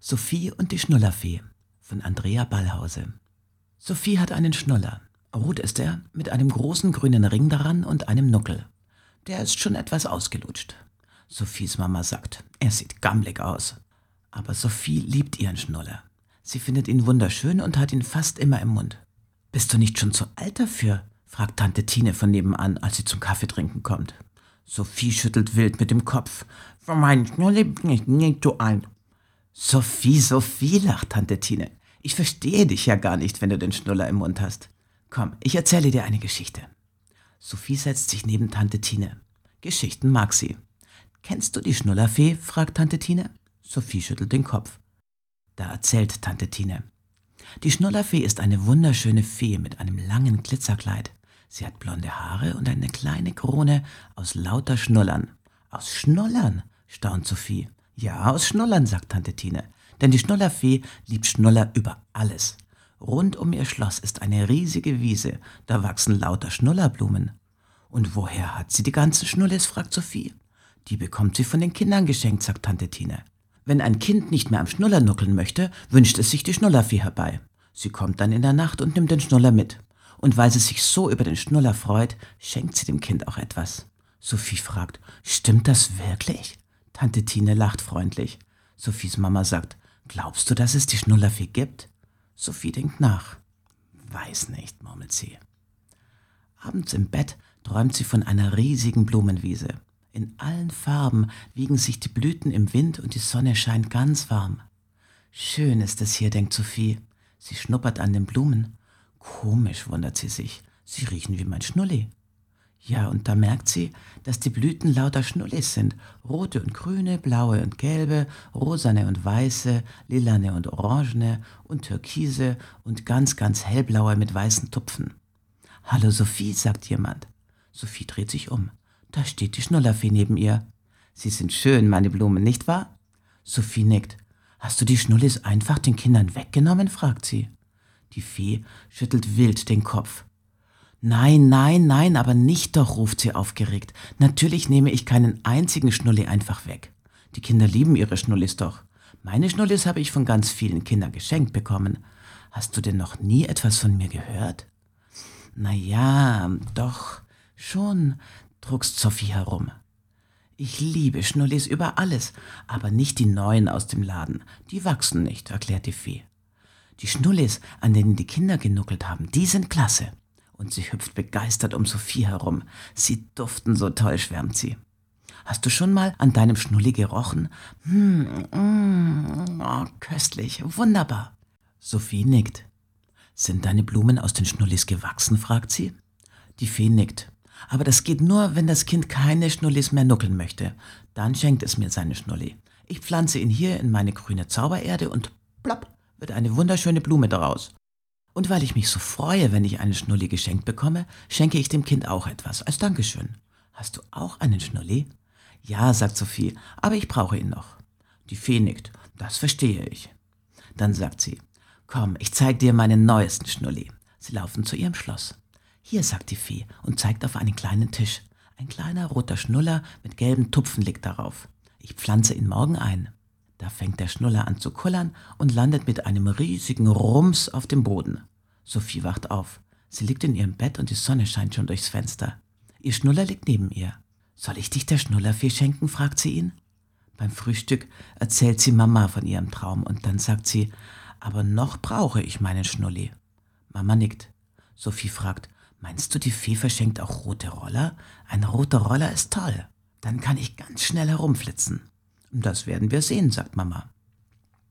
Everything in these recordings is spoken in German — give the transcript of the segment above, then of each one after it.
Sophie und die Schnullerfee von Andrea Ballhause. Sophie hat einen Schnuller. Rot ist er, mit einem großen grünen Ring daran und einem Nuckel. Der ist schon etwas ausgelutscht. Sophies Mama sagt, er sieht gammelig aus. Aber Sophie liebt ihren Schnuller. Sie findet ihn wunderschön und hat ihn fast immer im Mund. Bist du nicht schon zu alt dafür? fragt Tante Tine von nebenan, als sie zum Kaffeetrinken kommt. Sophie schüttelt wild mit dem Kopf. Für meinen Schnuller bin ich nicht zu alt. Sophie, Sophie, lacht Tante Tine. Ich verstehe dich ja gar nicht, wenn du den Schnuller im Mund hast. Komm, ich erzähle dir eine Geschichte. Sophie setzt sich neben Tante Tine. Geschichten mag sie. Kennst du die Schnullerfee? fragt Tante Tine. Sophie schüttelt den Kopf. Da erzählt Tante Tine. Die Schnullerfee ist eine wunderschöne Fee mit einem langen Glitzerkleid. Sie hat blonde Haare und eine kleine Krone aus lauter Schnullern. Aus Schnullern? staunt Sophie. Ja, aus Schnullern, sagt Tante Tine. Denn die Schnullerfee liebt Schnuller über alles. Rund um ihr Schloss ist eine riesige Wiese, da wachsen lauter Schnullerblumen. Und woher hat sie die ganzen Schnullis? fragt Sophie. Die bekommt sie von den Kindern geschenkt, sagt Tante Tine. Wenn ein Kind nicht mehr am Schnuller nuckeln möchte, wünscht es sich die Schnullerfee herbei. Sie kommt dann in der Nacht und nimmt den Schnuller mit. Und weil sie sich so über den Schnuller freut, schenkt sie dem Kind auch etwas. Sophie fragt, stimmt das wirklich? Tante Tine lacht freundlich. Sophies Mama sagt, glaubst du, dass es die Schnullerfee gibt? Sophie denkt nach. Weiß nicht, murmelt sie. Abends im Bett träumt sie von einer riesigen Blumenwiese. In allen Farben wiegen sich die Blüten im Wind und die Sonne scheint ganz warm. Schön ist es hier, denkt Sophie. Sie schnuppert an den Blumen. Komisch, wundert sie sich. Sie riechen wie mein Schnulli. Ja, und da merkt sie, dass die Blüten lauter Schnullis sind. Rote und grüne, blaue und gelbe, rosane und weiße, lilane und orangene und türkise und ganz, ganz hellblaue mit weißen Tupfen. Hallo Sophie, sagt jemand. Sophie dreht sich um. Da steht die Schnullerfee neben ihr. Sie sind schön, meine Blumen, nicht wahr? Sophie nickt. Hast du die Schnullis einfach den Kindern weggenommen? fragt sie. Die Fee schüttelt wild den Kopf. Nein, nein, nein, aber nicht doch, ruft sie aufgeregt. Natürlich nehme ich keinen einzigen Schnulli einfach weg. Die Kinder lieben ihre Schnullis doch. Meine Schnullis habe ich von ganz vielen Kindern geschenkt bekommen. Hast du denn noch nie etwas von mir gehört? Na ja, doch, schon, druckst Sophie herum. Ich liebe Schnullis über alles, aber nicht die neuen aus dem Laden. Die wachsen nicht, erklärt die Fee. Die Schnullis, an denen die Kinder genuckelt haben, die sind klasse und sie hüpft begeistert um Sophie herum. Sie duften so toll, schwärmt sie. Hast du schon mal an deinem Schnulli gerochen? Hm, mm, oh, köstlich, wunderbar. Sophie nickt. Sind deine Blumen aus den Schnullis gewachsen? fragt sie. Die Fee nickt. Aber das geht nur, wenn das Kind keine Schnullis mehr nuckeln möchte. Dann schenkt es mir seine Schnulli. Ich pflanze ihn hier in meine grüne Zaubererde und plopp wird eine wunderschöne Blume daraus. Und weil ich mich so freue, wenn ich einen Schnulli geschenkt bekomme, schenke ich dem Kind auch etwas als Dankeschön. Hast du auch einen Schnulli? Ja, sagt Sophie, aber ich brauche ihn noch. Die Fee nickt. Das verstehe ich. Dann sagt sie, komm, ich zeig dir meinen neuesten Schnulli. Sie laufen zu ihrem Schloss. Hier, sagt die Fee und zeigt auf einen kleinen Tisch. Ein kleiner roter Schnuller mit gelben Tupfen liegt darauf. Ich pflanze ihn morgen ein. Da fängt der Schnuller an zu kullern und landet mit einem riesigen Rums auf dem Boden. Sophie wacht auf. Sie liegt in ihrem Bett und die Sonne scheint schon durchs Fenster. Ihr Schnuller liegt neben ihr. Soll ich dich der Schnullerfee schenken? fragt sie ihn. Beim Frühstück erzählt sie Mama von ihrem Traum und dann sagt sie, aber noch brauche ich meinen Schnulli. Mama nickt. Sophie fragt, meinst du, die Fee verschenkt auch rote Roller? Ein roter Roller ist toll. Dann kann ich ganz schnell herumflitzen. Das werden wir sehen, sagt Mama.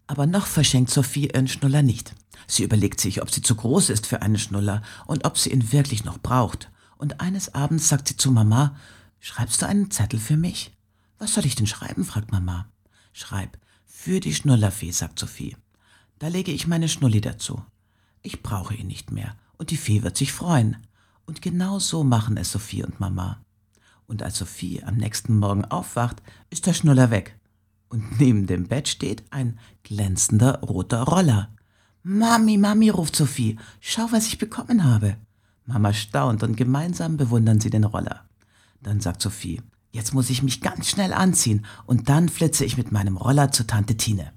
Aber noch verschenkt Sophie ihren Schnuller nicht. Sie überlegt sich, ob sie zu groß ist für einen Schnuller und ob sie ihn wirklich noch braucht. Und eines Abends sagt sie zu Mama, schreibst du einen Zettel für mich? Was soll ich denn schreiben? fragt Mama. Schreib, für die Schnullerfee, sagt Sophie. Da lege ich meine Schnulli dazu. Ich brauche ihn nicht mehr und die Fee wird sich freuen. Und genau so machen es Sophie und Mama. Und als Sophie am nächsten Morgen aufwacht, ist der Schnuller weg und neben dem Bett steht ein glänzender roter Roller. Mami, Mami, ruft Sophie, schau, was ich bekommen habe. Mama staunt und gemeinsam bewundern sie den Roller. Dann sagt Sophie, jetzt muss ich mich ganz schnell anziehen und dann flitze ich mit meinem Roller zu Tante Tine.